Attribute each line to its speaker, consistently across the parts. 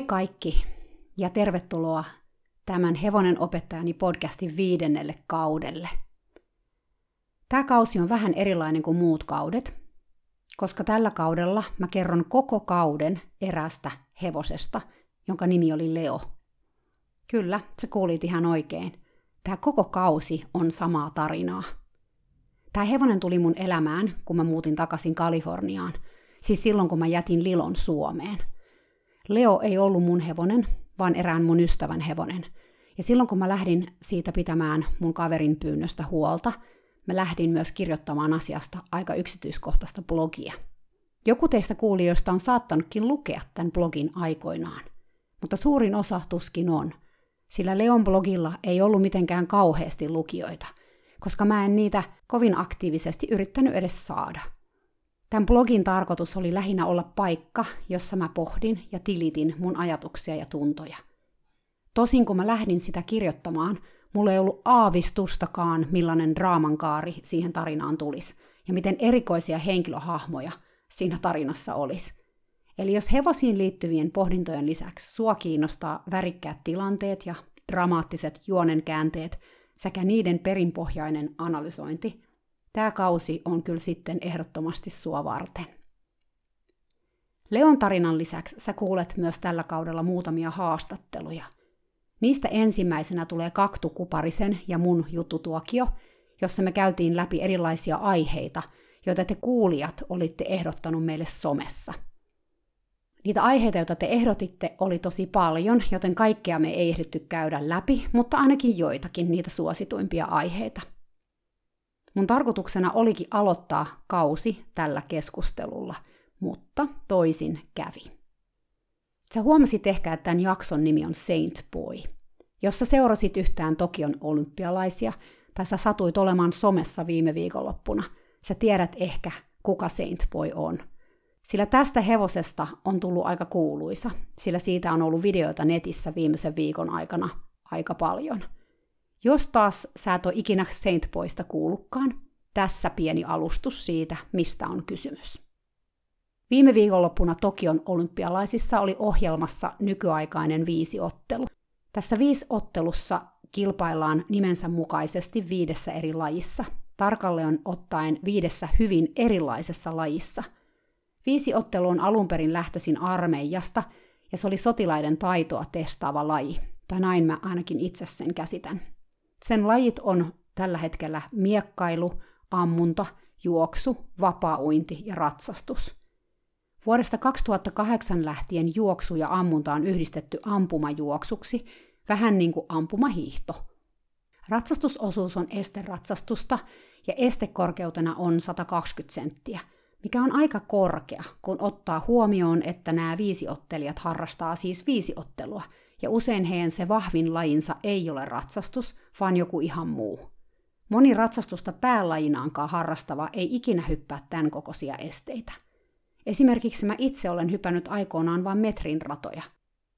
Speaker 1: Moi kaikki ja tervetuloa tämän Hevonen opettajani podcastin viidennelle kaudelle. Tämä kausi on vähän erilainen kuin muut kaudet, koska tällä kaudella mä kerron koko kauden erästä hevosesta, jonka nimi oli Leo. Kyllä, se kuulit ihan oikein. Tämä koko kausi on samaa tarinaa. Tämä hevonen tuli mun elämään, kun mä muutin takaisin Kaliforniaan. Siis silloin, kun mä jätin Lilon Suomeen – Leo ei ollut mun hevonen, vaan erään mun ystävän hevonen. Ja silloin kun mä lähdin siitä pitämään mun kaverin pyynnöstä huolta, mä lähdin myös kirjoittamaan asiasta aika yksityiskohtaista blogia. Joku teistä kuulijoista on saattanutkin lukea tämän blogin aikoinaan, mutta suurin osa tuskin on, sillä Leon blogilla ei ollut mitenkään kauheasti lukijoita, koska mä en niitä kovin aktiivisesti yrittänyt edes saada – Tämän blogin tarkoitus oli lähinnä olla paikka, jossa mä pohdin ja tilitin mun ajatuksia ja tuntoja. Tosin kun mä lähdin sitä kirjoittamaan, mulla ei ollut aavistustakaan, millainen draamankaari siihen tarinaan tulisi, ja miten erikoisia henkilöhahmoja siinä tarinassa olisi. Eli jos hevosiin liittyvien pohdintojen lisäksi sua kiinnostaa värikkäät tilanteet ja dramaattiset juonenkäänteet sekä niiden perinpohjainen analysointi, Tämä kausi on kyllä sitten ehdottomasti sua varten. Leon tarinan lisäksi sä kuulet myös tällä kaudella muutamia haastatteluja. Niistä ensimmäisenä tulee Kaktu Kuparisen ja mun juttutuokio, jossa me käytiin läpi erilaisia aiheita, joita te kuulijat olitte ehdottanut meille somessa. Niitä aiheita, joita te ehdotitte, oli tosi paljon, joten kaikkea me ei ehditty käydä läpi, mutta ainakin joitakin niitä suosituimpia aiheita – Mun tarkoituksena olikin aloittaa kausi tällä keskustelulla, mutta toisin kävi. Sä huomasit ehkä, että tämän jakson nimi on Saint Boy. Jos sä seurasit yhtään Tokion olympialaisia, tai sä satuit olemaan somessa viime viikonloppuna, sä tiedät ehkä, kuka Saint Boy on. Sillä tästä hevosesta on tullut aika kuuluisa, sillä siitä on ollut videoita netissä viimeisen viikon aikana aika paljon – jos taas sä et ole ikinä Saint Boysta kuullutkaan, tässä pieni alustus siitä, mistä on kysymys. Viime viikonloppuna Tokion olympialaisissa oli ohjelmassa nykyaikainen viisiottelu. Tässä viisiottelussa kilpaillaan nimensä mukaisesti viidessä eri lajissa, tarkalleen ottaen viidessä hyvin erilaisessa lajissa. Viisiottelu on alun perin lähtöisin armeijasta, ja se oli sotilaiden taitoa testaava laji, tai näin mä ainakin itse sen käsitän. Sen lajit on tällä hetkellä miekkailu, ammunta, juoksu, vapaa-uinti ja ratsastus. Vuodesta 2008 lähtien juoksu ja ammunta on yhdistetty ampumajuoksuksi, vähän niin kuin ampumahiihto. Ratsastusosuus on esteratsastusta ja estekorkeutena on 120 senttiä, mikä on aika korkea, kun ottaa huomioon, että nämä viisiottelijat harrastaa siis viisiottelua – ja usein heidän se vahvin lajinsa ei ole ratsastus, vaan joku ihan muu. Moni ratsastusta päälajinaankaan harrastava ei ikinä hyppää tämän kokoisia esteitä. Esimerkiksi mä itse olen hypännyt aikoinaan vain metrin ratoja.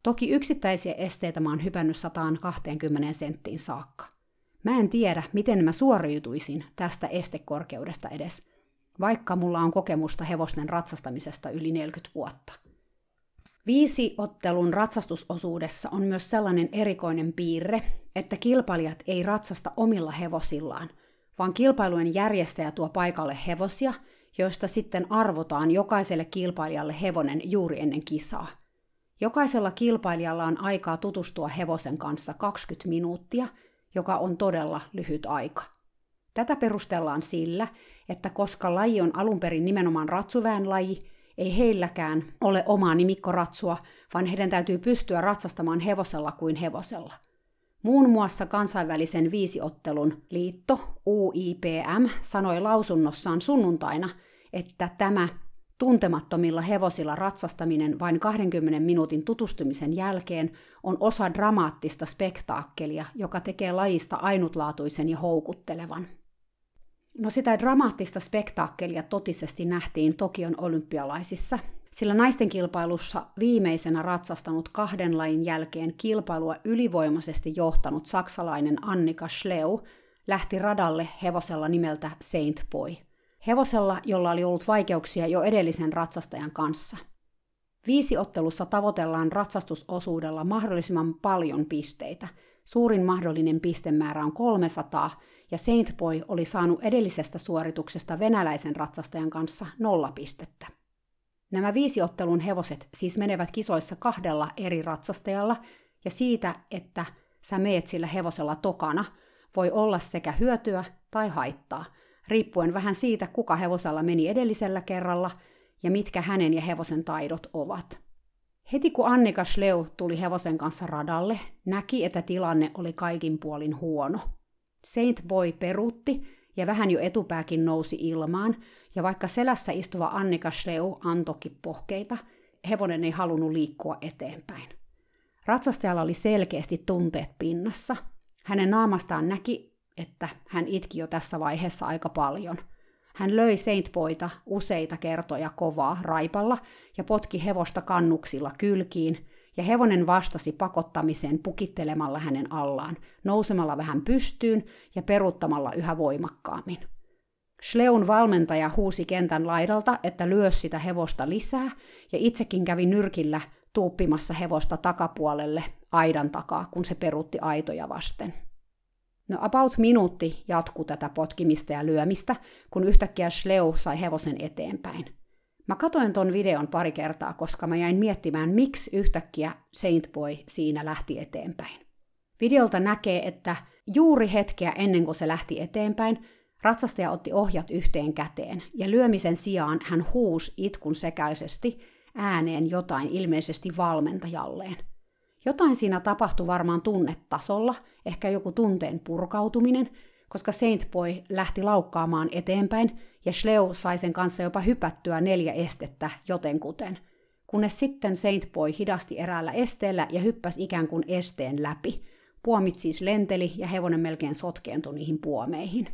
Speaker 1: Toki yksittäisiä esteitä mä oon hypännyt 120 senttiin saakka. Mä en tiedä, miten mä suoriutuisin tästä estekorkeudesta edes, vaikka mulla on kokemusta hevosten ratsastamisesta yli 40 vuotta. Viisi ottelun ratsastusosuudessa on myös sellainen erikoinen piirre, että kilpailijat ei ratsasta omilla hevosillaan, vaan kilpailujen järjestäjä tuo paikalle hevosia, joista sitten arvotaan jokaiselle kilpailijalle hevonen juuri ennen kisaa. Jokaisella kilpailijalla on aikaa tutustua hevosen kanssa 20 minuuttia, joka on todella lyhyt aika. Tätä perustellaan sillä, että koska laji on alun perin nimenomaan ratsuväen laji, ei heilläkään ole omaa nimikkoratsua, vaan heidän täytyy pystyä ratsastamaan hevosella kuin hevosella. Muun muassa kansainvälisen viisiottelun liitto UIPM sanoi lausunnossaan sunnuntaina, että tämä tuntemattomilla hevosilla ratsastaminen vain 20 minuutin tutustumisen jälkeen on osa dramaattista spektaakkelia, joka tekee lajista ainutlaatuisen ja houkuttelevan. No sitä dramaattista spektaakkelia totisesti nähtiin Tokion olympialaisissa, sillä naisten kilpailussa viimeisenä ratsastanut kahden lajin jälkeen kilpailua ylivoimaisesti johtanut saksalainen Annika Schleu lähti radalle hevosella nimeltä Saint Boy. Hevosella, jolla oli ollut vaikeuksia jo edellisen ratsastajan kanssa. Viisi ottelussa tavoitellaan ratsastusosuudella mahdollisimman paljon pisteitä. Suurin mahdollinen pistemäärä on 300, ja Saint Boy oli saanut edellisestä suorituksesta venäläisen ratsastajan kanssa nolla pistettä. Nämä viisiottelun hevoset siis menevät kisoissa kahdella eri ratsastajalla, ja siitä, että sä meet sillä hevosella tokana, voi olla sekä hyötyä tai haittaa, riippuen vähän siitä, kuka hevosella meni edellisellä kerralla ja mitkä hänen ja hevosen taidot ovat. Heti kun Annika Schleu tuli hevosen kanssa radalle, näki, että tilanne oli kaikin puolin huono. Saint Boy peruutti ja vähän jo etupääkin nousi ilmaan, ja vaikka selässä istuva Annika Schleu antoki pohkeita, hevonen ei halunnut liikkua eteenpäin. Ratsastajalla oli selkeästi tunteet pinnassa. Hänen naamastaan näki, että hän itki jo tässä vaiheessa aika paljon. Hän löi Saint Boyta useita kertoja kovaa raipalla ja potki hevosta kannuksilla kylkiin, ja hevonen vastasi pakottamiseen pukittelemalla hänen allaan, nousemalla vähän pystyyn ja peruttamalla yhä voimakkaammin. Schleun valmentaja huusi kentän laidalta, että lyö sitä hevosta lisää, ja itsekin kävi nyrkillä tuuppimassa hevosta takapuolelle aidan takaa, kun se perutti aitoja vasten. No about minuutti jatkuu tätä potkimista ja lyömistä, kun yhtäkkiä Schleu sai hevosen eteenpäin. Mä katoin ton videon pari kertaa, koska mä jäin miettimään, miksi yhtäkkiä Saint Boy siinä lähti eteenpäin. Videolta näkee, että juuri hetkeä ennen kuin se lähti eteenpäin, Ratsastaja otti ohjat yhteen käteen, ja lyömisen sijaan hän huusi itkun sekäisesti ääneen jotain ilmeisesti valmentajalleen. Jotain siinä tapahtui varmaan tunnetasolla, ehkä joku tunteen purkautuminen, koska Saint Boy lähti laukkaamaan eteenpäin, ja Schleu sai sen kanssa jopa hypättyä neljä estettä jotenkuten, kunnes sitten Saint Boy hidasti eräällä esteellä ja hyppäsi ikään kuin esteen läpi. Puomit siis lenteli ja hevonen melkein sotkeentui niihin puomeihin.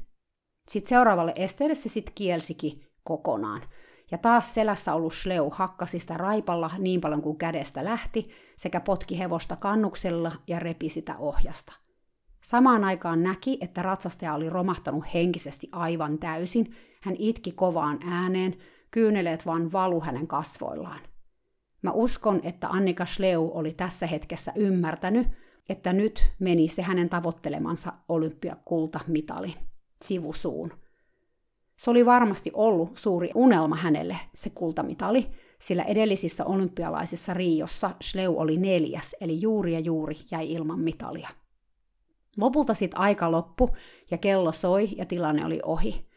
Speaker 1: Sitten seuraavalle esteelle se sitten kielsikin kokonaan. Ja taas selässä ollut Schleu hakkasi sitä raipalla niin paljon kuin kädestä lähti, sekä potki hevosta kannuksella ja repi sitä ohjasta. Samaan aikaan näki, että ratsastaja oli romahtanut henkisesti aivan täysin. Hän itki kovaan ääneen, kyyneleet vaan valu hänen kasvoillaan. Mä uskon, että Annika Schleu oli tässä hetkessä ymmärtänyt, että nyt meni se hänen tavoittelemansa olympiakultamitali sivusuun. Se oli varmasti ollut suuri unelma hänelle, se kultamitali, sillä edellisissä olympialaisissa Riossa Schleu oli neljäs, eli juuri ja juuri jäi ilman mitalia. Lopulta sitten aika loppu ja kello soi ja tilanne oli ohi.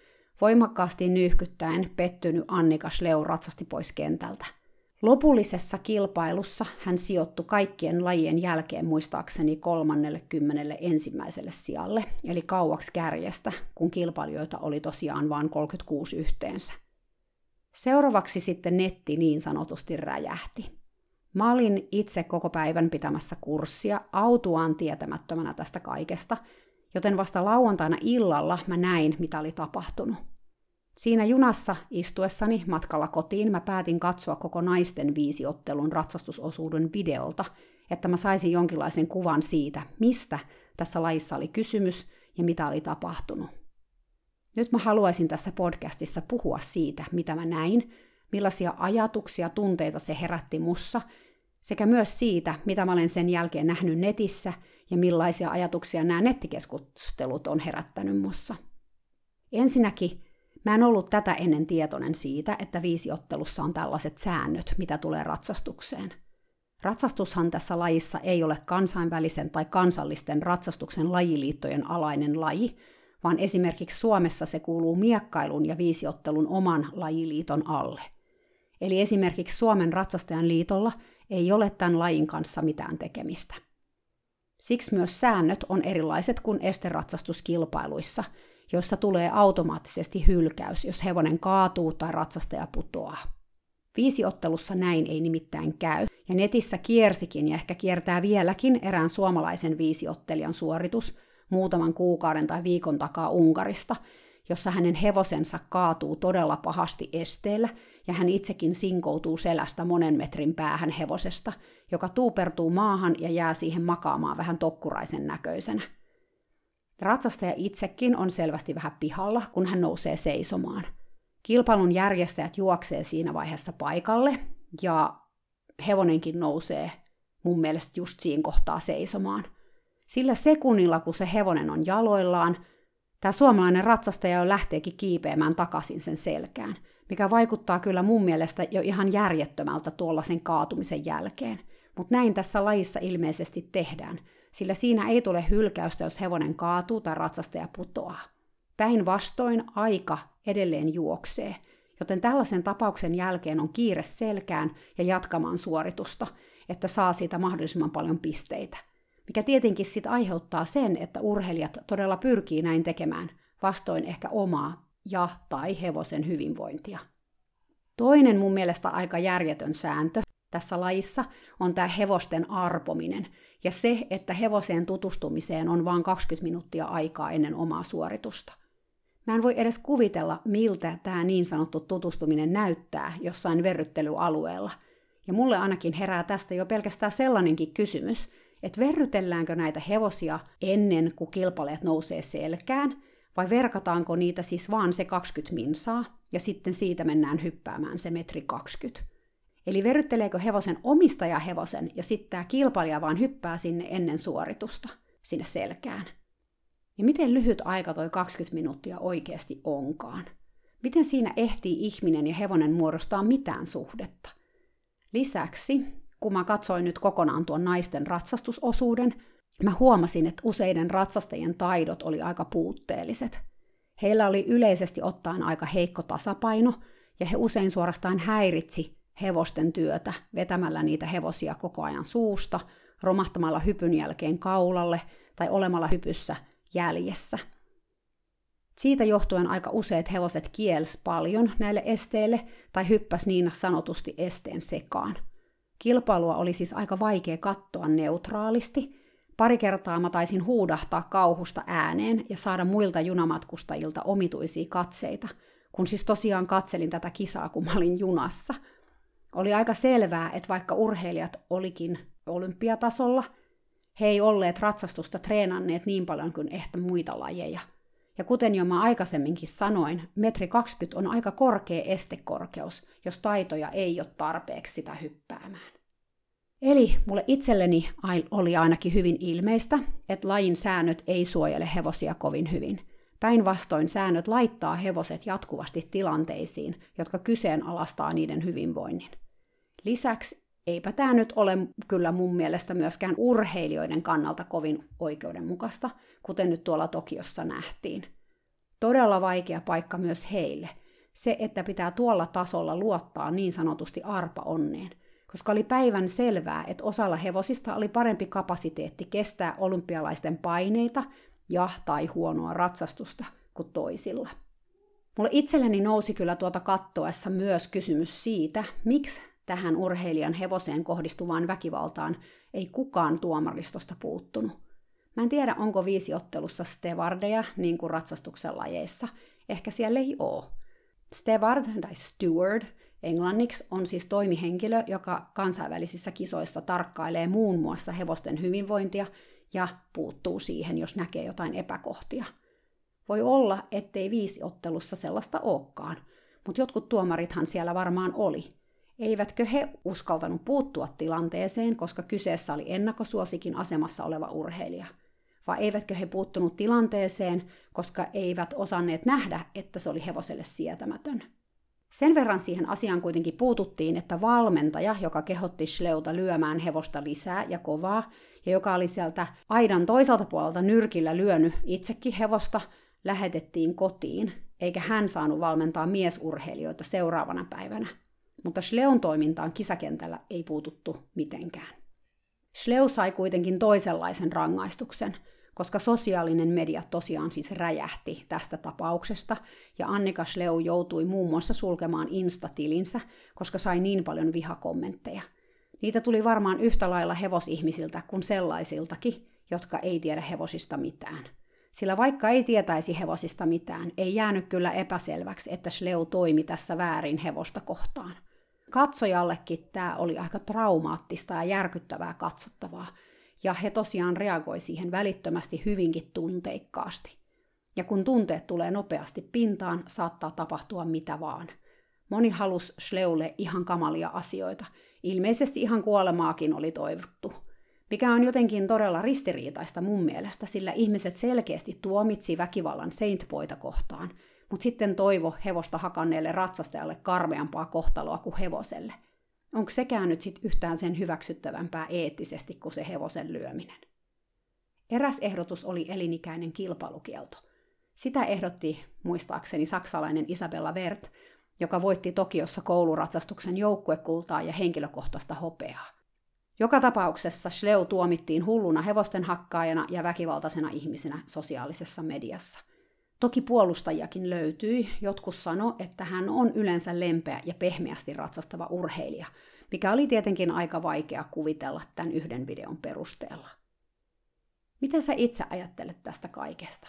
Speaker 1: Voimakkaasti nyyhkyttäen pettynyt Annika Schleu ratsasti pois kentältä – Lopullisessa kilpailussa hän sijoittui kaikkien lajien jälkeen muistaakseni kolmannelle kymmenelle ensimmäiselle sijalle, eli kauaksi kärjestä, kun kilpailijoita oli tosiaan vain 36 yhteensä. Seuraavaksi sitten netti niin sanotusti räjähti. Mä olin itse koko päivän pitämässä kurssia autuaan tietämättömänä tästä kaikesta, joten vasta lauantaina illalla mä näin, mitä oli tapahtunut. Siinä junassa istuessani matkalla kotiin mä päätin katsoa koko naisten viisiottelun ratsastusosuuden videolta, että mä saisin jonkinlaisen kuvan siitä, mistä tässä lajissa oli kysymys ja mitä oli tapahtunut. Nyt mä haluaisin tässä podcastissa puhua siitä, mitä mä näin, millaisia ajatuksia, tunteita se herätti mussa, sekä myös siitä, mitä mä olen sen jälkeen nähnyt netissä ja millaisia ajatuksia nämä nettikeskustelut on herättänyt mussa. Ensinnäkin Mä en ollut tätä ennen tietoinen siitä, että viisiottelussa on tällaiset säännöt, mitä tulee ratsastukseen. Ratsastushan tässä lajissa ei ole kansainvälisen tai kansallisten ratsastuksen lajiliittojen alainen laji, vaan esimerkiksi Suomessa se kuuluu miekkailun ja viisiottelun oman lajiliiton alle. Eli esimerkiksi Suomen ratsastajan liitolla ei ole tämän lajin kanssa mitään tekemistä. Siksi myös säännöt on erilaiset kuin esteratsastuskilpailuissa – jossa tulee automaattisesti hylkäys, jos hevonen kaatuu tai ratsastaja putoaa. Viisiottelussa näin ei nimittäin käy, ja netissä kiersikin ja ehkä kiertää vieläkin erään suomalaisen viisiottelijan suoritus muutaman kuukauden tai viikon takaa Unkarista, jossa hänen hevosensa kaatuu todella pahasti esteellä, ja hän itsekin sinkoutuu selästä monen metrin päähän hevosesta, joka tuupertuu maahan ja jää siihen makaamaan vähän tokkuraisen näköisenä. Ratsastaja itsekin on selvästi vähän pihalla, kun hän nousee seisomaan. Kilpailun järjestäjät juoksee siinä vaiheessa paikalle, ja hevonenkin nousee mun mielestä just siinä kohtaa seisomaan. Sillä sekunnilla, kun se hevonen on jaloillaan, tämä suomalainen ratsastaja jo lähteekin kiipeämään takaisin sen selkään, mikä vaikuttaa kyllä mun mielestä jo ihan järjettömältä tuollaisen kaatumisen jälkeen. Mutta näin tässä lajissa ilmeisesti tehdään, sillä siinä ei tule hylkäystä, jos hevonen kaatuu tai ratsastaja putoaa. Päinvastoin aika edelleen juoksee, joten tällaisen tapauksen jälkeen on kiire selkään ja jatkamaan suoritusta, että saa siitä mahdollisimman paljon pisteitä. Mikä tietenkin sitten aiheuttaa sen, että urheilijat todella pyrkii näin tekemään vastoin ehkä omaa ja tai hevosen hyvinvointia. Toinen mun mielestä aika järjetön sääntö tässä lajissa on tämä hevosten arpominen ja se, että hevoseen tutustumiseen on vain 20 minuuttia aikaa ennen omaa suoritusta. Mä en voi edes kuvitella, miltä tämä niin sanottu tutustuminen näyttää jossain verryttelyalueella. Ja mulle ainakin herää tästä jo pelkästään sellainenkin kysymys, että verrytelläänkö näitä hevosia ennen kuin kilpailijat nousee selkään, vai verkataanko niitä siis vaan se 20 minsaa, ja sitten siitä mennään hyppäämään se metri 20. Eli verrytteleekö hevosen omistaja hevosen, ja sitten tämä kilpailija vaan hyppää sinne ennen suoritusta, sinne selkään. Ja miten lyhyt aika toi 20 minuuttia oikeasti onkaan? Miten siinä ehtii ihminen ja hevonen muodostaa mitään suhdetta? Lisäksi, kun mä katsoin nyt kokonaan tuon naisten ratsastusosuuden, mä huomasin, että useiden ratsastajien taidot oli aika puutteelliset. Heillä oli yleisesti ottaen aika heikko tasapaino, ja he usein suorastaan häiritsi hevosten työtä vetämällä niitä hevosia koko ajan suusta, romahtamalla hypyn jälkeen kaulalle tai olemalla hypyssä jäljessä. Siitä johtuen aika useat hevoset kiels paljon näille esteille tai hyppäs niin sanotusti esteen sekaan. Kilpailua oli siis aika vaikea katsoa neutraalisti. Pari kertaa mä taisin huudahtaa kauhusta ääneen ja saada muilta junamatkustajilta omituisia katseita, kun siis tosiaan katselin tätä kisaa, kun mä olin junassa. Oli aika selvää, että vaikka urheilijat olikin olympiatasolla – he ei olleet ratsastusta treenanneet niin paljon kuin ehkä muita lajeja. Ja kuten jo mä aikaisemminkin sanoin, metri 20 on aika korkea estekorkeus, jos taitoja ei ole tarpeeksi sitä hyppäämään. Eli mulle itselleni oli ainakin hyvin ilmeistä, että lajin säännöt ei suojele hevosia kovin hyvin. Päinvastoin säännöt laittaa hevoset jatkuvasti tilanteisiin, jotka kyseenalaistaa niiden hyvinvoinnin. Lisäksi eipä tämä nyt ole kyllä mun mielestä myöskään urheilijoiden kannalta kovin oikeudenmukaista, kuten nyt tuolla Tokiossa nähtiin. Todella vaikea paikka myös heille. Se, että pitää tuolla tasolla luottaa niin sanotusti arpa onneen, koska oli päivän selvää, että osalla hevosista oli parempi kapasiteetti kestää olympialaisten paineita ja tai huonoa ratsastusta kuin toisilla. Mulle itselleni nousi kyllä tuota kattoessa myös kysymys siitä, miksi tähän urheilijan hevoseen kohdistuvaan väkivaltaan ei kukaan tuomaristosta puuttunut. Mä en tiedä, onko viisiottelussa stevardeja, niin kuin ratsastuksen lajeissa. Ehkä siellä ei oo. Steward tai steward englanniksi on siis toimihenkilö, joka kansainvälisissä kisoissa tarkkailee muun muassa hevosten hyvinvointia ja puuttuu siihen, jos näkee jotain epäkohtia. Voi olla, ettei viisiottelussa sellaista olekaan, mutta jotkut tuomarithan siellä varmaan oli – Eivätkö he uskaltanut puuttua tilanteeseen, koska kyseessä oli ennakkosuosikin asemassa oleva urheilija? Vai eivätkö he puuttunut tilanteeseen, koska eivät osanneet nähdä, että se oli hevoselle sietämätön? Sen verran siihen asiaan kuitenkin puututtiin, että valmentaja, joka kehotti Schleuta lyömään hevosta lisää ja kovaa, ja joka oli sieltä aidan toiselta puolelta nyrkillä lyönyt itsekin hevosta, lähetettiin kotiin, eikä hän saanut valmentaa miesurheilijoita seuraavana päivänä mutta Schleun toimintaan kisakentällä ei puututtu mitenkään. Schleu sai kuitenkin toisenlaisen rangaistuksen, koska sosiaalinen media tosiaan siis räjähti tästä tapauksesta, ja Annika Schleu joutui muun muassa sulkemaan Insta-tilinsä, koska sai niin paljon vihakommentteja. Niitä tuli varmaan yhtä lailla hevosihmisiltä kuin sellaisiltakin, jotka ei tiedä hevosista mitään. Sillä vaikka ei tietäisi hevosista mitään, ei jäänyt kyllä epäselväksi, että Schleu toimi tässä väärin hevosta kohtaan. Katsojallekin tämä oli aika traumaattista ja järkyttävää katsottavaa, ja he tosiaan reagoi siihen välittömästi hyvinkin tunteikkaasti. Ja kun tunteet tulee nopeasti pintaan, saattaa tapahtua mitä vaan. Moni halus Schleulle ihan kamalia asioita. Ilmeisesti ihan kuolemaakin oli toivottu. Mikä on jotenkin todella ristiriitaista mun mielestä, sillä ihmiset selkeästi tuomitsi väkivallan Saint-poita kohtaan, mutta sitten toivo hevosta hakanneelle ratsastajalle karmeampaa kohtaloa kuin hevoselle – Onko sekään nyt sit yhtään sen hyväksyttävämpää eettisesti kuin se hevosen lyöminen? Eräs ehdotus oli elinikäinen kilpailukielto. Sitä ehdotti muistaakseni saksalainen Isabella Wert, joka voitti Tokiossa kouluratsastuksen joukkuekultaa ja henkilökohtaista hopeaa. Joka tapauksessa Schleu tuomittiin hulluna hevosten hakkaajana ja väkivaltaisena ihmisenä sosiaalisessa mediassa. Toki puolustajiakin löytyi, jotkut sano, että hän on yleensä lempeä ja pehmeästi ratsastava urheilija, mikä oli tietenkin aika vaikea kuvitella tämän yhden videon perusteella. Mitä sä itse ajattelet tästä kaikesta?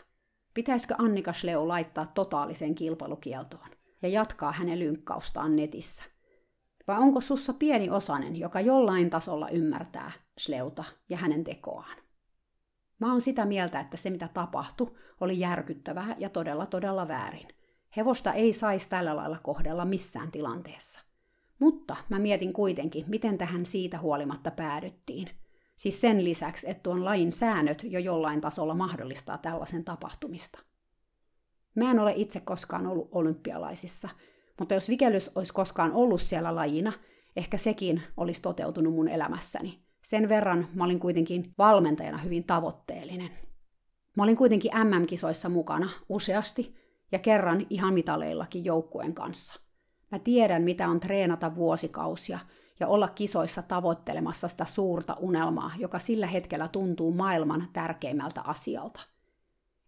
Speaker 1: Pitäisikö Annika Schleu laittaa totaaliseen kilpailukieltoon ja jatkaa hänen lynkkaustaan netissä? Vai onko sussa pieni osanen, joka jollain tasolla ymmärtää Schleuta ja hänen tekoaan? Mä oon sitä mieltä, että se mitä tapahtui oli järkyttävää ja todella todella väärin. Hevosta ei saisi tällä lailla kohdella missään tilanteessa. Mutta mä mietin kuitenkin, miten tähän siitä huolimatta päädyttiin. Siis sen lisäksi, että tuon lain säännöt jo jollain tasolla mahdollistaa tällaisen tapahtumista. Mä en ole itse koskaan ollut olympialaisissa, mutta jos vikellys olisi koskaan ollut siellä lajina, ehkä sekin olisi toteutunut mun elämässäni – sen verran mä olin kuitenkin valmentajana hyvin tavoitteellinen. Mä olin kuitenkin MM-kisoissa mukana useasti ja kerran ihan mitaleillakin joukkueen kanssa. Mä tiedän, mitä on treenata vuosikausia ja olla kisoissa tavoittelemassa sitä suurta unelmaa, joka sillä hetkellä tuntuu maailman tärkeimmältä asialta.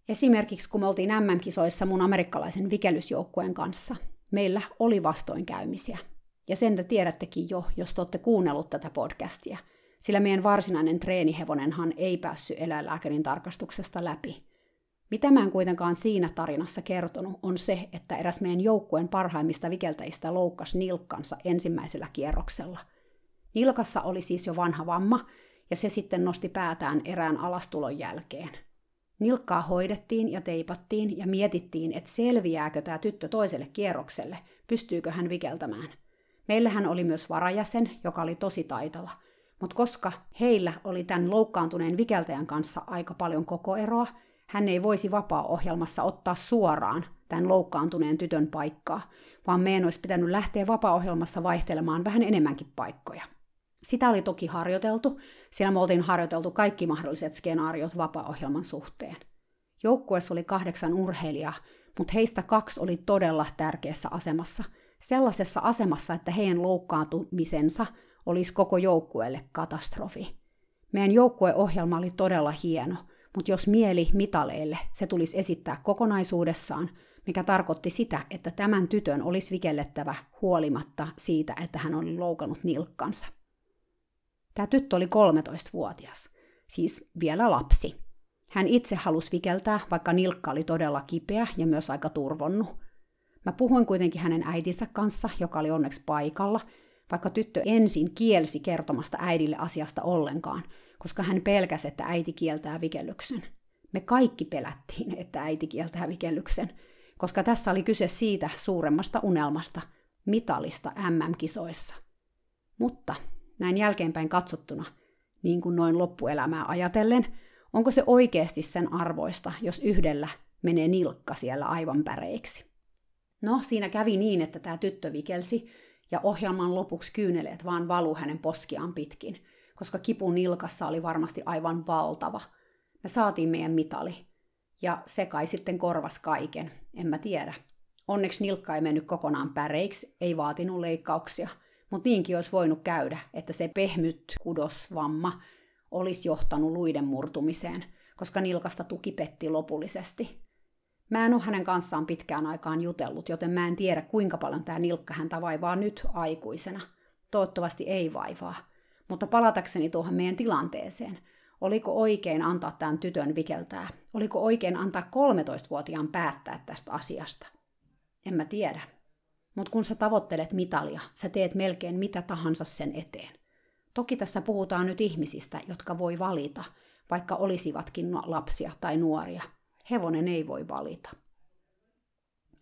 Speaker 1: Esimerkiksi kun me oltiin MM-kisoissa mun amerikkalaisen vikelysjoukkueen kanssa, meillä oli vastoinkäymisiä. Ja sen te tiedättekin jo, jos te olette kuunnellut tätä podcastia – sillä meidän varsinainen treenihevonenhan ei päässyt eläinlääkärin tarkastuksesta läpi. Mitä mä en kuitenkaan siinä tarinassa kertonut, on se, että eräs meidän joukkueen parhaimmista vikeltäjistä loukkasi nilkkansa ensimmäisellä kierroksella. Nilkassa oli siis jo vanha vamma, ja se sitten nosti päätään erään alastulon jälkeen. Nilkkaa hoidettiin ja teipattiin ja mietittiin, että selviääkö tämä tyttö toiselle kierrokselle, pystyykö hän vikeltämään. Meillähän oli myös varajäsen, joka oli tosi taitava – mutta koska heillä oli tämän loukkaantuneen vikeltäjän kanssa aika paljon kokoeroa, hän ei voisi vapaa-ohjelmassa ottaa suoraan tämän loukkaantuneen tytön paikkaa, vaan meidän olisi pitänyt lähteä vapaa-ohjelmassa vaihtelemaan vähän enemmänkin paikkoja. Sitä oli toki harjoiteltu, sillä me oltiin harjoiteltu kaikki mahdolliset skenaariot vapaa-ohjelman suhteen. Joukkueessa oli kahdeksan urheilijaa, mutta heistä kaksi oli todella tärkeässä asemassa. Sellaisessa asemassa, että heidän loukkaantumisensa – olisi koko joukkueelle katastrofi. Meidän joukkueohjelma oli todella hieno, mutta jos mieli mitaleille, se tulisi esittää kokonaisuudessaan, mikä tarkoitti sitä, että tämän tytön olisi vikellettävä huolimatta siitä, että hän oli loukannut nilkkansa. Tämä tyttö oli 13-vuotias, siis vielä lapsi. Hän itse halusi vikeltää, vaikka nilkka oli todella kipeä ja myös aika turvonnut. Mä puhuin kuitenkin hänen äitinsä kanssa, joka oli onneksi paikalla, vaikka tyttö ensin kielsi kertomasta äidille asiasta ollenkaan, koska hän pelkäsi, että äiti kieltää vikellyksen. Me kaikki pelättiin, että äiti kieltää vikellyksen, koska tässä oli kyse siitä suuremmasta unelmasta, mitalista MM-kisoissa. Mutta näin jälkeenpäin katsottuna, niin kuin noin loppuelämää ajatellen, onko se oikeasti sen arvoista, jos yhdellä menee nilkka siellä aivan päreiksi? No, siinä kävi niin, että tämä tyttö vikelsi, ja ohjelman lopuksi kyyneleet vaan valu hänen poskiaan pitkin, koska kipu nilkassa oli varmasti aivan valtava. Me saatiin meidän mitali, ja se kai sitten korvas kaiken, en mä tiedä. Onneksi nilkka ei mennyt kokonaan päreiksi, ei vaatinut leikkauksia, mutta niinkin olisi voinut käydä, että se pehmyt kudosvamma olisi johtanut luiden murtumiseen, koska nilkasta tuki petti lopullisesti. Mä en ole hänen kanssaan pitkään aikaan jutellut, joten mä en tiedä kuinka paljon tämä nilkka häntä vaivaa nyt aikuisena. Toivottavasti ei vaivaa. Mutta palatakseni tuohon meidän tilanteeseen. Oliko oikein antaa tämän tytön vikeltää? Oliko oikein antaa 13-vuotiaan päättää tästä asiasta? En mä tiedä. Mutta kun sä tavoittelet mitalia, sä teet melkein mitä tahansa sen eteen. Toki tässä puhutaan nyt ihmisistä, jotka voi valita, vaikka olisivatkin lapsia tai nuoria. Hevonen ei voi valita.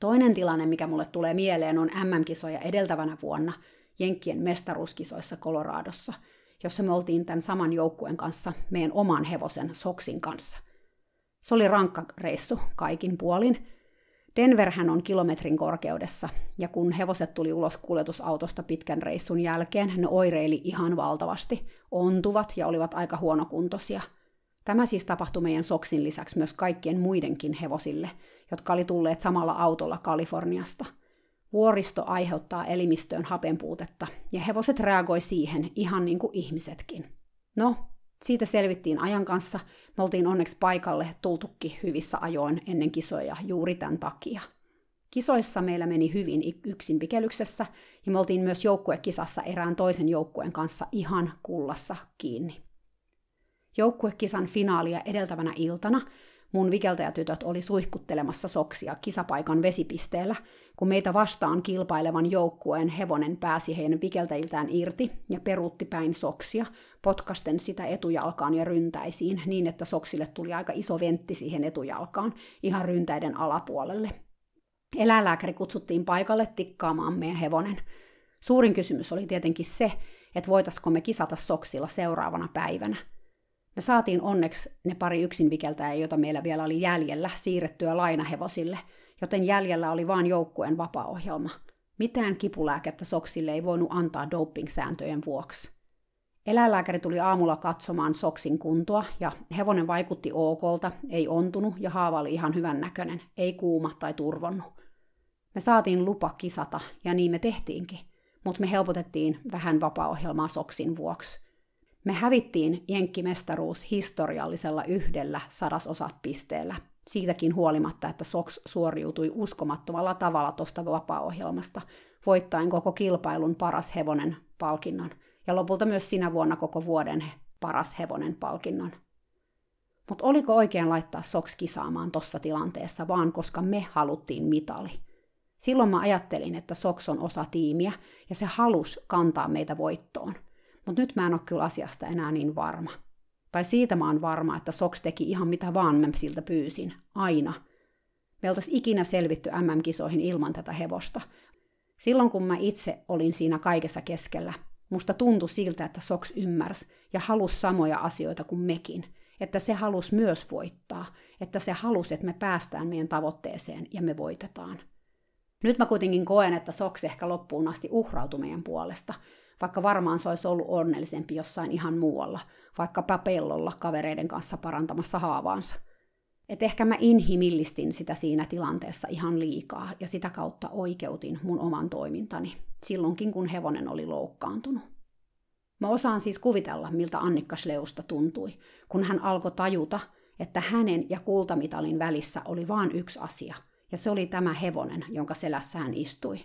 Speaker 1: Toinen tilanne, mikä mulle tulee mieleen, on MM-kisoja edeltävänä vuonna Jenkkien mestaruuskisoissa Koloraadossa, jossa me oltiin tämän saman joukkueen kanssa meidän oman hevosen Soksin kanssa. Se oli rankka reissu kaikin puolin, Denverhän on kilometrin korkeudessa, ja kun hevoset tuli ulos kuljetusautosta pitkän reissun jälkeen, ne oireili ihan valtavasti, ontuvat ja olivat aika huonokuntoisia. Tämä siis tapahtui meidän Soksin lisäksi myös kaikkien muidenkin hevosille, jotka oli tulleet samalla autolla Kaliforniasta. Vuoristo aiheuttaa elimistöön hapenpuutetta, ja hevoset reagoi siihen ihan niin kuin ihmisetkin. No, siitä selvittiin ajan kanssa. Me oltiin onneksi paikalle tultukki hyvissä ajoin ennen kisoja juuri tämän takia. Kisoissa meillä meni hyvin yksin pikelyksessä ja me oltiin myös joukkuekisassa erään toisen joukkueen kanssa ihan kullassa kiinni. Joukkuekisan finaalia edeltävänä iltana mun vikeltäjätytöt oli suihkuttelemassa soksia kisapaikan vesipisteellä, kun meitä vastaan kilpailevan joukkueen hevonen pääsi heidän vikeltäjiltään irti ja peruutti päin soksia, potkasten sitä etujalkaan ja ryntäisiin niin, että soksille tuli aika iso ventti siihen etujalkaan ihan ryntäiden alapuolelle. Eläinlääkäri kutsuttiin paikalle tikkaamaan meidän hevonen. Suurin kysymys oli tietenkin se, että voitaisiko me kisata soksilla seuraavana päivänä. Me saatiin onneksi ne pari yksinvikeltäjää, joita meillä vielä oli jäljellä, siirrettyä lainahevosille, joten jäljellä oli vain joukkueen vapaa-ohjelma. Mitään kipulääkettä soksille ei voinut antaa doping-sääntöjen vuoksi. Eläinlääkäri tuli aamulla katsomaan soksin kuntoa ja hevonen vaikutti okolta, ei ontunut ja haava oli ihan hyvän näköinen, ei kuuma tai turvonnut. Me saatiin lupa kisata ja niin me tehtiinkin, mutta me helpotettiin vähän vapaa-ohjelmaa soksin vuoksi. Me hävittiin jenkkimestaruus historiallisella yhdellä sadasosapisteellä, siitäkin huolimatta, että Sox suoriutui uskomattomalla tavalla tuosta vapaa-ohjelmasta, voittaen koko kilpailun paras hevonen palkinnon – ja lopulta myös sinä vuonna koko vuoden paras hevonen palkinnon. Mutta oliko oikein laittaa Soks kisaamaan tuossa tilanteessa vaan koska me haluttiin mitali? Silloin mä ajattelin, että Soks on osa tiimiä ja se halus kantaa meitä voittoon. Mutta nyt mä en ole kyllä asiasta enää niin varma. Tai siitä mä oon varma, että Soks teki ihan mitä vaan mä siltä pyysin. Aina. Me oltaisiin ikinä selvitty MM-kisoihin ilman tätä hevosta. Silloin kun mä itse olin siinä kaikessa keskellä, Musta tuntui siltä, että Sox ymmärsi ja halusi samoja asioita kuin mekin. Että se halusi myös voittaa. Että se halusi, että me päästään meidän tavoitteeseen ja me voitetaan. Nyt mä kuitenkin koen, että Sox ehkä loppuun asti uhrautui meidän puolesta, vaikka varmaan se olisi ollut onnellisempi jossain ihan muualla, vaikka pellolla kavereiden kanssa parantamassa haavaansa. Et ehkä mä inhimillistin sitä siinä tilanteessa ihan liikaa ja sitä kautta oikeutin mun oman toimintani silloinkin, kun hevonen oli loukkaantunut. Mä osaan siis kuvitella, miltä Annikka Sleusta tuntui, kun hän alkoi tajuta, että hänen ja kultamitalin välissä oli vain yksi asia, ja se oli tämä hevonen, jonka selässä hän istui.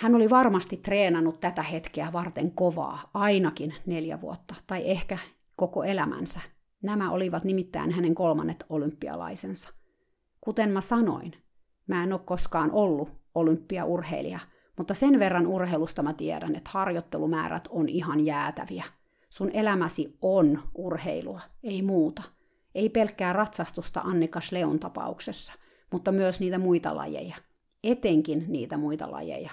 Speaker 1: Hän oli varmasti treenannut tätä hetkeä varten kovaa, ainakin neljä vuotta, tai ehkä koko elämänsä. Nämä olivat nimittäin hänen kolmannet olympialaisensa. Kuten mä sanoin, mä en ole koskaan ollut olympiaurheilija, mutta sen verran urheilusta mä tiedän, että harjoittelumäärät on ihan jäätäviä. Sun elämäsi on urheilua, ei muuta. Ei pelkkää ratsastusta Annika Sleon tapauksessa, mutta myös niitä muita lajeja. Etenkin niitä muita lajeja.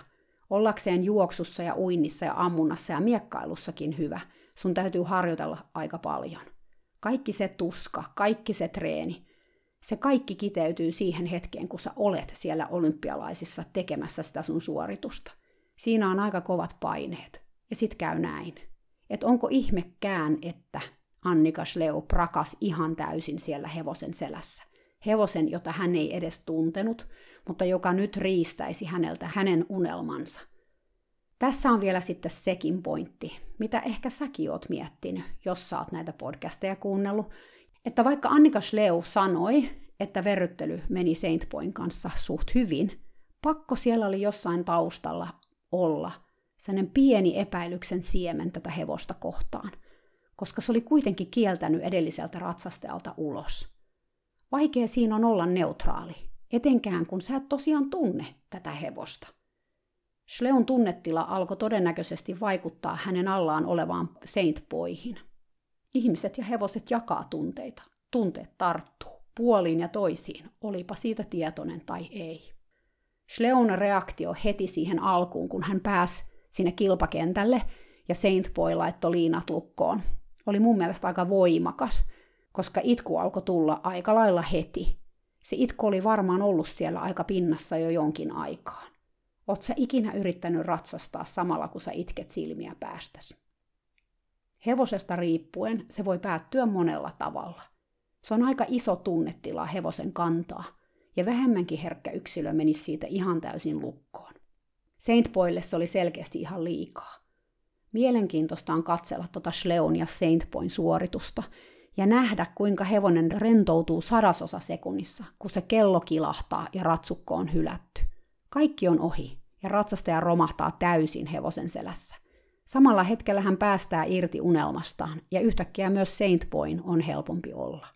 Speaker 1: Ollakseen juoksussa ja uinnissa ja ammunnassa ja miekkailussakin hyvä, sun täytyy harjoitella aika paljon. Kaikki se tuska, kaikki se treeni, se kaikki kiteytyy siihen hetkeen, kun sä olet siellä olympialaisissa tekemässä sitä sun suoritusta. Siinä on aika kovat paineet. Ja sit käy näin. Että onko ihmekään, että Annika Sleu prakas ihan täysin siellä hevosen selässä. Hevosen, jota hän ei edes tuntenut, mutta joka nyt riistäisi häneltä hänen unelmansa. Tässä on vielä sitten sekin pointti, mitä ehkä säkin oot miettinyt, jos sä oot näitä podcasteja kuunnellut, että vaikka Annika Schleu sanoi, että verryttely meni Saint Poin kanssa suht hyvin, pakko siellä oli jossain taustalla olla sellainen pieni epäilyksen siemen tätä hevosta kohtaan, koska se oli kuitenkin kieltänyt edelliseltä ratsastajalta ulos. Vaikea siinä on olla neutraali, etenkään kun sä et tosiaan tunne tätä hevosta. Schleun tunnetila alkoi todennäköisesti vaikuttaa hänen allaan olevaan Saint-poihin. Ihmiset ja hevoset jakaa tunteita. Tunteet tarttuu puoliin ja toisiin, olipa siitä tietoinen tai ei. Schleun reaktio heti siihen alkuun, kun hän pääsi sinne kilpakentälle ja Saint Boy laittoi liinat lukkoon, oli mun mielestä aika voimakas, koska itku alkoi tulla aika lailla heti. Se itku oli varmaan ollut siellä aika pinnassa jo jonkin aikaan. Oot sä ikinä yrittänyt ratsastaa samalla, kun sä itket silmiä päästäsi? Hevosesta riippuen se voi päättyä monella tavalla. Se on aika iso tunnetila hevosen kantaa, ja vähemmänkin herkkä yksilö menisi siitä ihan täysin lukkoon. Saint Boylle se oli selkeästi ihan liikaa. Mielenkiintoista on katsella tuota Schleon ja Saint Boyn suoritusta ja nähdä, kuinka hevonen rentoutuu sadasosa sekunnissa, kun se kello kilahtaa ja ratsukko on hylätty. Kaikki on ohi, ja ratsastaja romahtaa täysin hevosen selässä. Samalla hetkellä hän päästää irti unelmastaan, ja yhtäkkiä myös Saint Boyn on helpompi olla.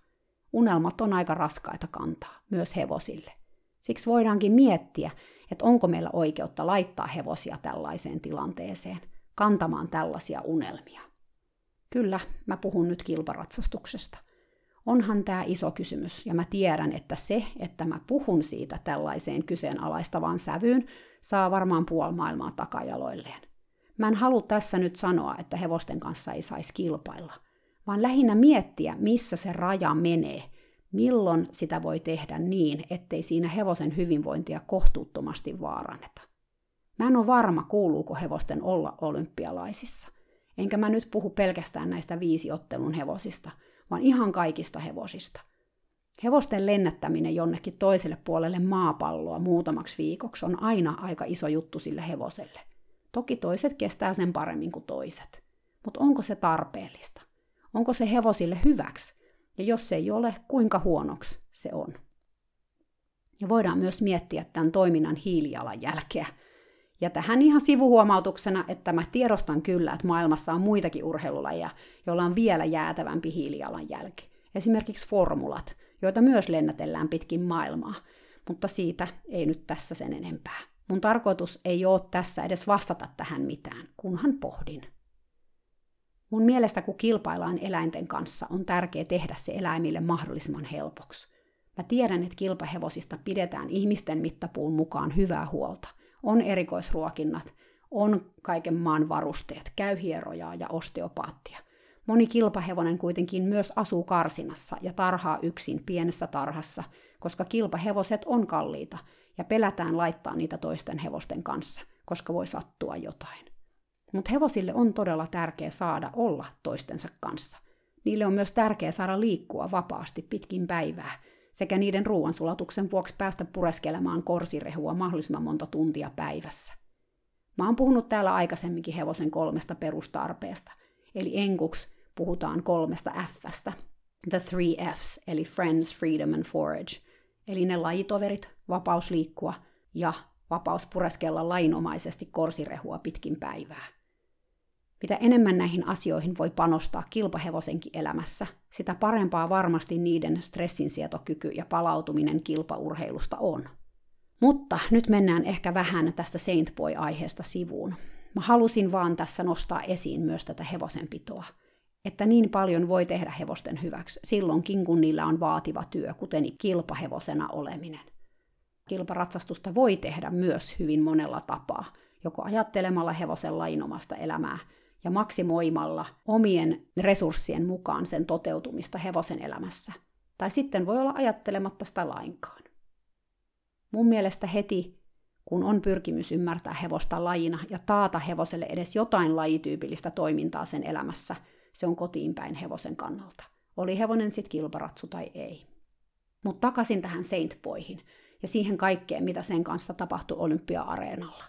Speaker 1: Unelmat on aika raskaita kantaa, myös hevosille. Siksi voidaankin miettiä, että onko meillä oikeutta laittaa hevosia tällaiseen tilanteeseen, kantamaan tällaisia unelmia. Kyllä, mä puhun nyt kilparatsastuksesta – onhan tämä iso kysymys, ja mä tiedän, että se, että mä puhun siitä tällaiseen kyseenalaistavaan sävyyn, saa varmaan puoli maailmaa takajaloilleen. Mä en halua tässä nyt sanoa, että hevosten kanssa ei saisi kilpailla, vaan lähinnä miettiä, missä se raja menee, milloin sitä voi tehdä niin, ettei siinä hevosen hyvinvointia kohtuuttomasti vaaranneta. Mä en ole varma, kuuluuko hevosten olla olympialaisissa. Enkä mä nyt puhu pelkästään näistä viisiottelun hevosista – vaan ihan kaikista hevosista. Hevosten lennättäminen jonnekin toiselle puolelle maapalloa muutamaksi viikoksi on aina aika iso juttu sille hevoselle. Toki toiset kestää sen paremmin kuin toiset. Mutta onko se tarpeellista? Onko se hevosille hyväksi? Ja jos se ei ole, kuinka huonoksi se on? Ja voidaan myös miettiä tämän toiminnan hiilijalanjälkeä – ja tähän ihan sivuhuomautuksena, että mä tiedostan kyllä, että maailmassa on muitakin urheilulajeja, joilla on vielä jäätävämpi hiilijalanjälki. Esimerkiksi formulat, joita myös lennätellään pitkin maailmaa. Mutta siitä ei nyt tässä sen enempää. Mun tarkoitus ei ole tässä edes vastata tähän mitään, kunhan pohdin. Mun mielestä kun kilpaillaan eläinten kanssa, on tärkeää tehdä se eläimille mahdollisimman helpoksi. Mä tiedän, että kilpahevosista pidetään ihmisten mittapuun mukaan hyvää huolta – on erikoisruokinnat, on kaiken maan varusteet, käy hierojaa ja osteopaattia. Moni kilpahevonen kuitenkin myös asuu karsinassa ja tarhaa yksin pienessä tarhassa, koska kilpahevoset on kalliita ja pelätään laittaa niitä toisten hevosten kanssa, koska voi sattua jotain. Mutta hevosille on todella tärkeää saada olla toistensa kanssa. Niille on myös tärkeää saada liikkua vapaasti pitkin päivää – sekä niiden ruoansulatuksen vuoksi päästä pureskelemaan korsirehua mahdollisimman monta tuntia päivässä. Mä oon puhunut täällä aikaisemminkin hevosen kolmesta perustarpeesta, eli enkuksi puhutaan kolmesta Fstä, the three Fs, eli friends, freedom and forage, eli ne lajitoverit, vapaus liikkua ja vapaus pureskella lainomaisesti korsirehua pitkin päivää. Mitä enemmän näihin asioihin voi panostaa kilpahevosenkin elämässä, sitä parempaa varmasti niiden stressinsietokyky ja palautuminen kilpaurheilusta on. Mutta nyt mennään ehkä vähän tästä Saint Boy-aiheesta sivuun. Mä halusin vaan tässä nostaa esiin myös tätä hevosenpitoa. Että niin paljon voi tehdä hevosten hyväksi silloinkin, kun niillä on vaativa työ, kuten kilpahevosena oleminen. Kilparatsastusta voi tehdä myös hyvin monella tapaa, joko ajattelemalla hevosen lainomasta elämää ja maksimoimalla omien resurssien mukaan sen toteutumista hevosen elämässä. Tai sitten voi olla ajattelematta sitä lainkaan. Mun mielestä heti, kun on pyrkimys ymmärtää hevosta lajina ja taata hevoselle edes jotain lajityypillistä toimintaa sen elämässä, se on kotiin päin hevosen kannalta. Oli hevonen sitten kilparatsu tai ei. Mutta takaisin tähän Saint Boyhin ja siihen kaikkeen, mitä sen kanssa tapahtui Olympia-areenalla.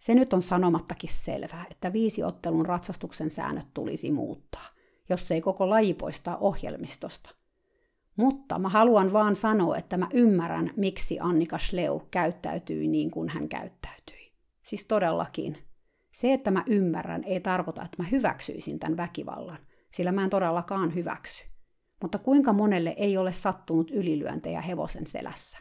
Speaker 1: Se nyt on sanomattakin selvää, että viisiottelun ratsastuksen säännöt tulisi muuttaa, jos ei koko laji poistaa ohjelmistosta. Mutta mä haluan vaan sanoa, että mä ymmärrän, miksi Annika Schleu käyttäytyi niin kuin hän käyttäytyi. Siis todellakin. Se, että mä ymmärrän, ei tarkoita, että mä hyväksyisin tämän väkivallan, sillä mä en todellakaan hyväksy. Mutta kuinka monelle ei ole sattunut ylilyöntejä hevosen selässä?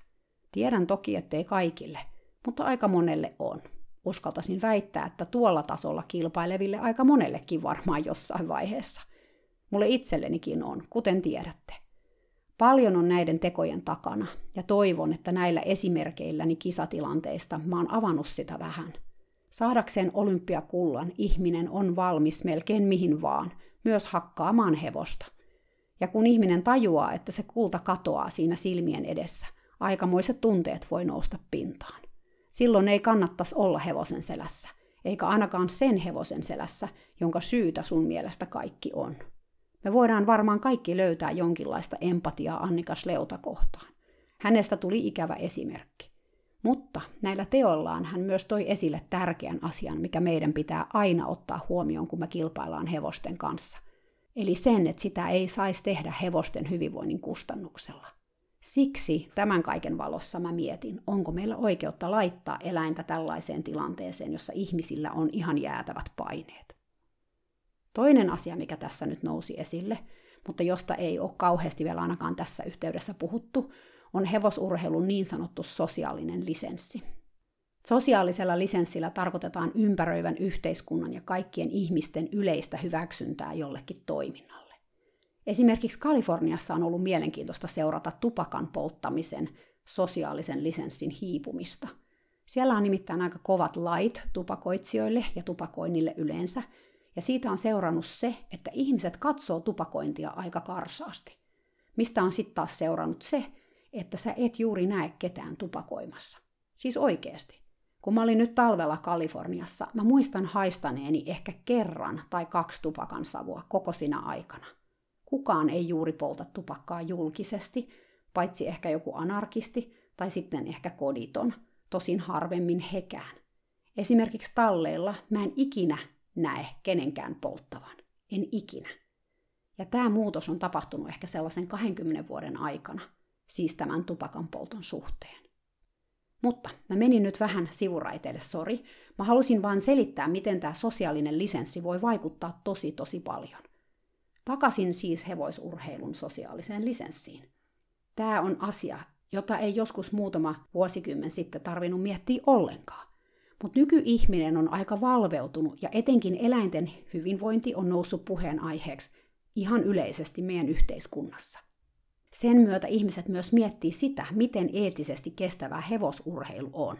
Speaker 1: Tiedän toki, ettei kaikille, mutta aika monelle on. Uskaltaisin väittää, että tuolla tasolla kilpaileville aika monellekin varmaan jossain vaiheessa. Mulle itsellenikin on, kuten tiedätte. Paljon on näiden tekojen takana, ja toivon, että näillä esimerkeilläni kisatilanteista mä oon avannut sitä vähän. Saadakseen olympiakullan ihminen on valmis melkein mihin vaan, myös hakkaamaan hevosta. Ja kun ihminen tajuaa, että se kulta katoaa siinä silmien edessä, aikamoiset tunteet voi nousta pintaan. Silloin ei kannattaisi olla hevosen selässä, eikä ainakaan sen hevosen selässä, jonka syytä sun mielestä kaikki on. Me voidaan varmaan kaikki löytää jonkinlaista empatiaa Annikas Leuta kohtaan. Hänestä tuli ikävä esimerkki. Mutta näillä teollaan hän myös toi esille tärkeän asian, mikä meidän pitää aina ottaa huomioon, kun me kilpaillaan hevosten kanssa. Eli sen, että sitä ei saisi tehdä hevosten hyvinvoinnin kustannuksella. Siksi tämän kaiken valossa mä mietin, onko meillä oikeutta laittaa eläintä tällaiseen tilanteeseen, jossa ihmisillä on ihan jäätävät paineet. Toinen asia, mikä tässä nyt nousi esille, mutta josta ei ole kauheasti vielä ainakaan tässä yhteydessä puhuttu, on hevosurheilun niin sanottu sosiaalinen lisenssi. Sosiaalisella lisenssillä tarkoitetaan ympäröivän yhteiskunnan ja kaikkien ihmisten yleistä hyväksyntää jollekin toiminnalle. Esimerkiksi Kaliforniassa on ollut mielenkiintoista seurata tupakan polttamisen sosiaalisen lisenssin hiipumista. Siellä on nimittäin aika kovat lait tupakoitsijoille ja tupakoinnille yleensä – ja siitä on seurannut se, että ihmiset katsoo tupakointia aika karsaasti. Mistä on sitten taas seurannut se, että sä et juuri näe ketään tupakoimassa. Siis oikeasti. Kun mä olin nyt talvella Kaliforniassa, mä muistan haistaneeni ehkä kerran tai kaksi tupakan savua koko sinä aikana. Kukaan ei juuri polta tupakkaa julkisesti, paitsi ehkä joku anarkisti tai sitten ehkä koditon, tosin harvemmin hekään. Esimerkiksi talleilla mä en ikinä näe kenenkään polttavan. En ikinä. Ja tämä muutos on tapahtunut ehkä sellaisen 20 vuoden aikana, siis tämän tupakan polton suhteen. Mutta mä menin nyt vähän sivuraiteille, sori. Mä halusin vain selittää, miten tämä sosiaalinen lisenssi voi vaikuttaa tosi tosi paljon. Takaisin siis hevoisurheilun sosiaaliseen lisenssiin. Tämä on asia, jota ei joskus muutama vuosikymmen sitten tarvinnut miettiä ollenkaan. Mutta nykyihminen on aika valveutunut ja etenkin eläinten hyvinvointi on noussut puheenaiheeksi ihan yleisesti meidän yhteiskunnassa. Sen myötä ihmiset myös miettii sitä, miten eettisesti kestävää hevosurheilu on.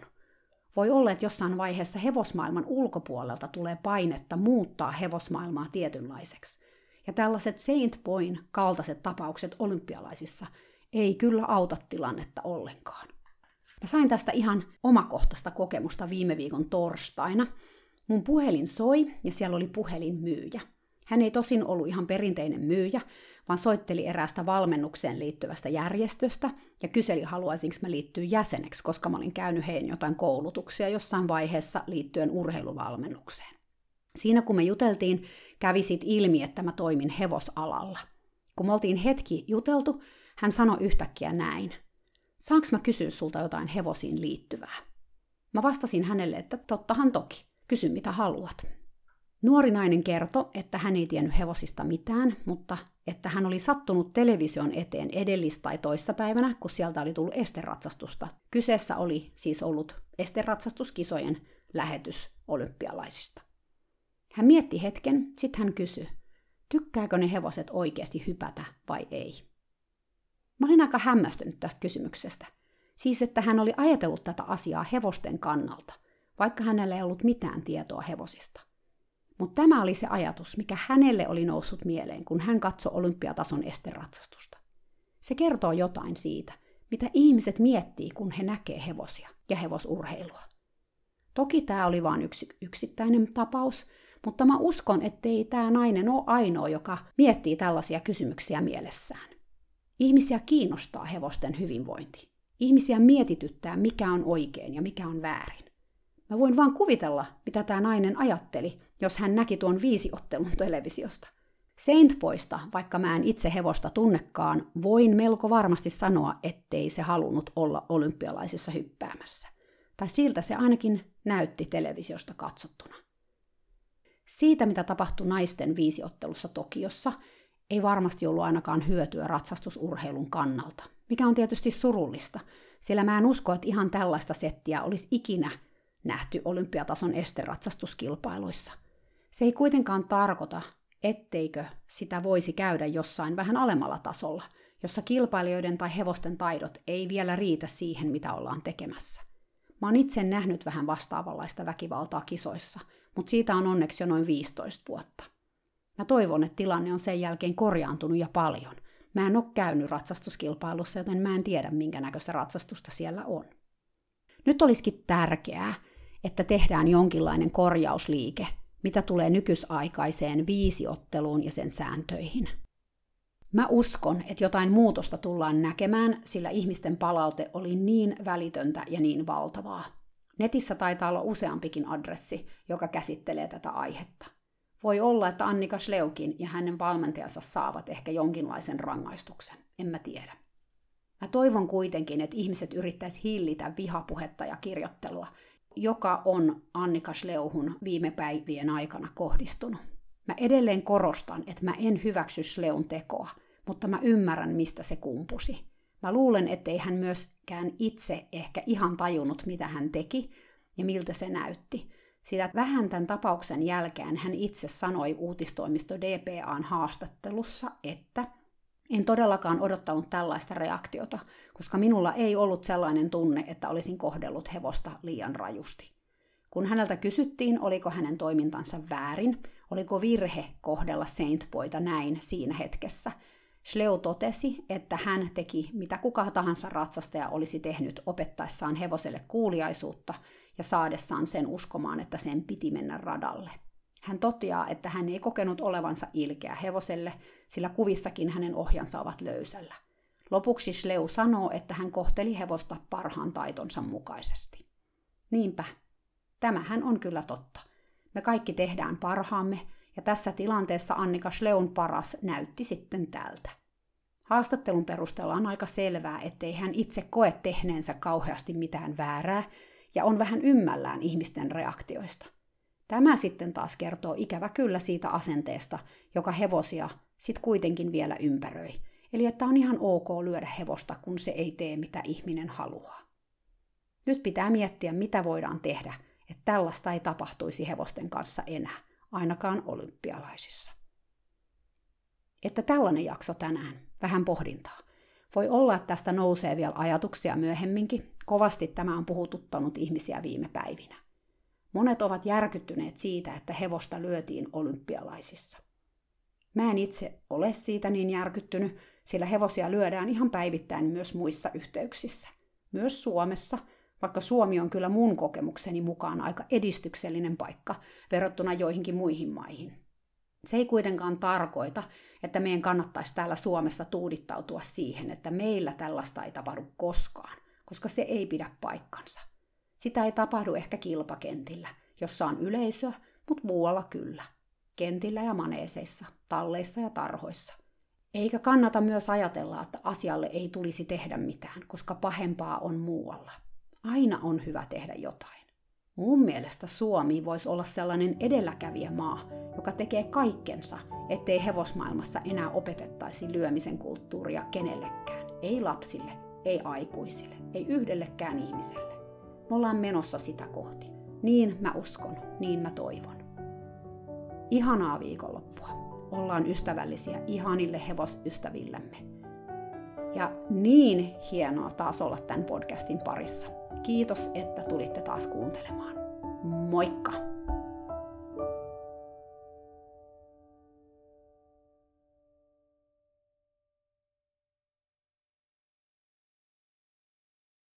Speaker 1: Voi olla, että jossain vaiheessa hevosmaailman ulkopuolelta tulee painetta muuttaa hevosmaailmaa tietynlaiseksi. Ja tällaiset Saint Point kaltaiset tapaukset olympialaisissa ei kyllä auta tilannetta ollenkaan. Mä sain tästä ihan omakohtaista kokemusta viime viikon torstaina. Mun puhelin soi ja siellä oli puhelinmyyjä. Hän ei tosin ollut ihan perinteinen myyjä, vaan soitteli eräästä valmennukseen liittyvästä järjestöstä ja kyseli, haluaisinko mä liittyä jäseneksi, koska mä olin käynyt heidän jotain koulutuksia jossain vaiheessa liittyen urheiluvalmennukseen. Siinä kun me juteltiin, kävi sit ilmi, että mä toimin hevosalalla. Kun me oltiin hetki juteltu, hän sanoi yhtäkkiä näin – saanko mä kysyä sulta jotain hevosiin liittyvää? Mä vastasin hänelle, että tottahan toki. Kysy mitä haluat. Nuori nainen kertoi, että hän ei tiennyt hevosista mitään, mutta että hän oli sattunut television eteen edellis- tai toissapäivänä, kun sieltä oli tullut esteratsastusta. Kyseessä oli siis ollut esteratsastuskisojen lähetys olympialaisista. Hän mietti hetken, sitten hän kysyi, tykkääkö ne hevoset oikeasti hypätä vai ei. Mä olin aika hämmästynyt tästä kysymyksestä. Siis, että hän oli ajatellut tätä asiaa hevosten kannalta, vaikka hänellä ei ollut mitään tietoa hevosista. Mutta tämä oli se ajatus, mikä hänelle oli noussut mieleen, kun hän katsoi olympiatason esteratsastusta. Se kertoo jotain siitä, mitä ihmiset miettii, kun he näkee hevosia ja hevosurheilua. Toki tämä oli vain yksi yksittäinen tapaus, mutta mä uskon, ettei tämä nainen ole ainoa, joka miettii tällaisia kysymyksiä mielessään. Ihmisiä kiinnostaa hevosten hyvinvointi. Ihmisiä mietityttää, mikä on oikein ja mikä on väärin. Mä voin vaan kuvitella, mitä tämä nainen ajatteli, jos hän näki tuon viisiottelun televisiosta. Saintpoista, vaikka mä en itse hevosta tunnekaan, voin melko varmasti sanoa, ettei se halunnut olla olympialaisissa hyppäämässä. Tai siltä se ainakin näytti televisiosta katsottuna. Siitä, mitä tapahtui naisten viisiottelussa Tokiossa, ei varmasti ollut ainakaan hyötyä ratsastusurheilun kannalta, mikä on tietysti surullista, sillä mä en usko, että ihan tällaista settiä olisi ikinä nähty olympiatason esteratsastuskilpailuissa. Se ei kuitenkaan tarkoita, etteikö sitä voisi käydä jossain vähän alemmalla tasolla, jossa kilpailijoiden tai hevosten taidot ei vielä riitä siihen, mitä ollaan tekemässä. Mä oon itse nähnyt vähän vastaavanlaista väkivaltaa kisoissa, mutta siitä on onneksi jo noin 15 vuotta. Mä toivon, että tilanne on sen jälkeen korjaantunut ja paljon. Mä en ole käynyt ratsastuskilpailussa, joten mä en tiedä, minkä näköistä ratsastusta siellä on. Nyt olisikin tärkeää, että tehdään jonkinlainen korjausliike, mitä tulee nykysaikaiseen viisiotteluun ja sen sääntöihin. Mä uskon, että jotain muutosta tullaan näkemään, sillä ihmisten palaute oli niin välitöntä ja niin valtavaa. Netissä taitaa olla useampikin adressi, joka käsittelee tätä aihetta. Voi olla, että Annika Schleukin ja hänen valmentajansa saavat ehkä jonkinlaisen rangaistuksen. En mä tiedä. Mä toivon kuitenkin, että ihmiset yrittäisi hillitä vihapuhetta ja kirjoittelua, joka on Annika Schleuhun viime päivien aikana kohdistunut. Mä edelleen korostan, että mä en hyväksy Schleun tekoa, mutta mä ymmärrän, mistä se kumpusi. Mä luulen, ettei hän myöskään itse ehkä ihan tajunnut, mitä hän teki ja miltä se näytti. Sillä vähän tämän tapauksen jälkeen hän itse sanoi uutistoimisto DPAn haastattelussa, että en todellakaan odottanut tällaista reaktiota, koska minulla ei ollut sellainen tunne, että olisin kohdellut hevosta liian rajusti. Kun häneltä kysyttiin, oliko hänen toimintansa väärin, oliko virhe kohdella Saint-poita näin siinä hetkessä, Schleu totesi, että hän teki mitä kuka tahansa ratsastaja olisi tehnyt opettaessaan hevoselle kuuliaisuutta ja saadessaan sen uskomaan, että sen piti mennä radalle. Hän toteaa, että hän ei kokenut olevansa ilkeä hevoselle, sillä kuvissakin hänen ohjansa ovat löysällä. Lopuksi Schleu sanoo, että hän kohteli hevosta parhaan taitonsa mukaisesti. Niinpä, tämähän on kyllä totta. Me kaikki tehdään parhaamme, ja tässä tilanteessa Annika Schleun paras näytti sitten tältä. Haastattelun perusteella on aika selvää, ettei hän itse koe tehneensä kauheasti mitään väärää, ja on vähän ymmällään ihmisten reaktioista. Tämä sitten taas kertoo ikävä kyllä siitä asenteesta, joka hevosia sit kuitenkin vielä ympäröi. Eli että on ihan ok lyödä hevosta, kun se ei tee mitä ihminen haluaa. Nyt pitää miettiä, mitä voidaan tehdä, että tällaista ei tapahtuisi hevosten kanssa enää, ainakaan olympialaisissa. Että tällainen jakso tänään, vähän pohdintaa. Voi olla, että tästä nousee vielä ajatuksia myöhemminkin. Kovasti tämä on puhututtanut ihmisiä viime päivinä. Monet ovat järkyttyneet siitä, että hevosta lyötiin olympialaisissa. Mä en itse ole siitä niin järkyttynyt, sillä hevosia lyödään ihan päivittäin myös muissa yhteyksissä. Myös Suomessa, vaikka Suomi on kyllä mun kokemukseni mukaan aika edistyksellinen paikka verrattuna joihinkin muihin maihin. Se ei kuitenkaan tarkoita, että meidän kannattaisi täällä Suomessa tuudittautua siihen, että meillä tällaista ei tapahdu koskaan, koska se ei pidä paikkansa. Sitä ei tapahdu ehkä kilpakentillä, jossa on yleisöä, mutta muualla kyllä. Kentillä ja maneeseissa, talleissa ja tarhoissa. Eikä kannata myös ajatella, että asialle ei tulisi tehdä mitään, koska pahempaa on muualla. Aina on hyvä tehdä jotain. Mun mielestä Suomi voisi olla sellainen edelläkävijämaa, joka tekee kaikkensa, ettei hevosmaailmassa enää opetettaisi lyömisen kulttuuria kenellekään. Ei lapsille, ei aikuisille, ei yhdellekään ihmiselle. Me ollaan menossa sitä kohti. Niin mä uskon, niin mä toivon. Ihanaa viikonloppua. Ollaan ystävällisiä ihanille hevosystävillemme. Ja niin hienoa taas olla tämän podcastin parissa. Kiitos, että tulitte taas kuuntelemaan. Moikka!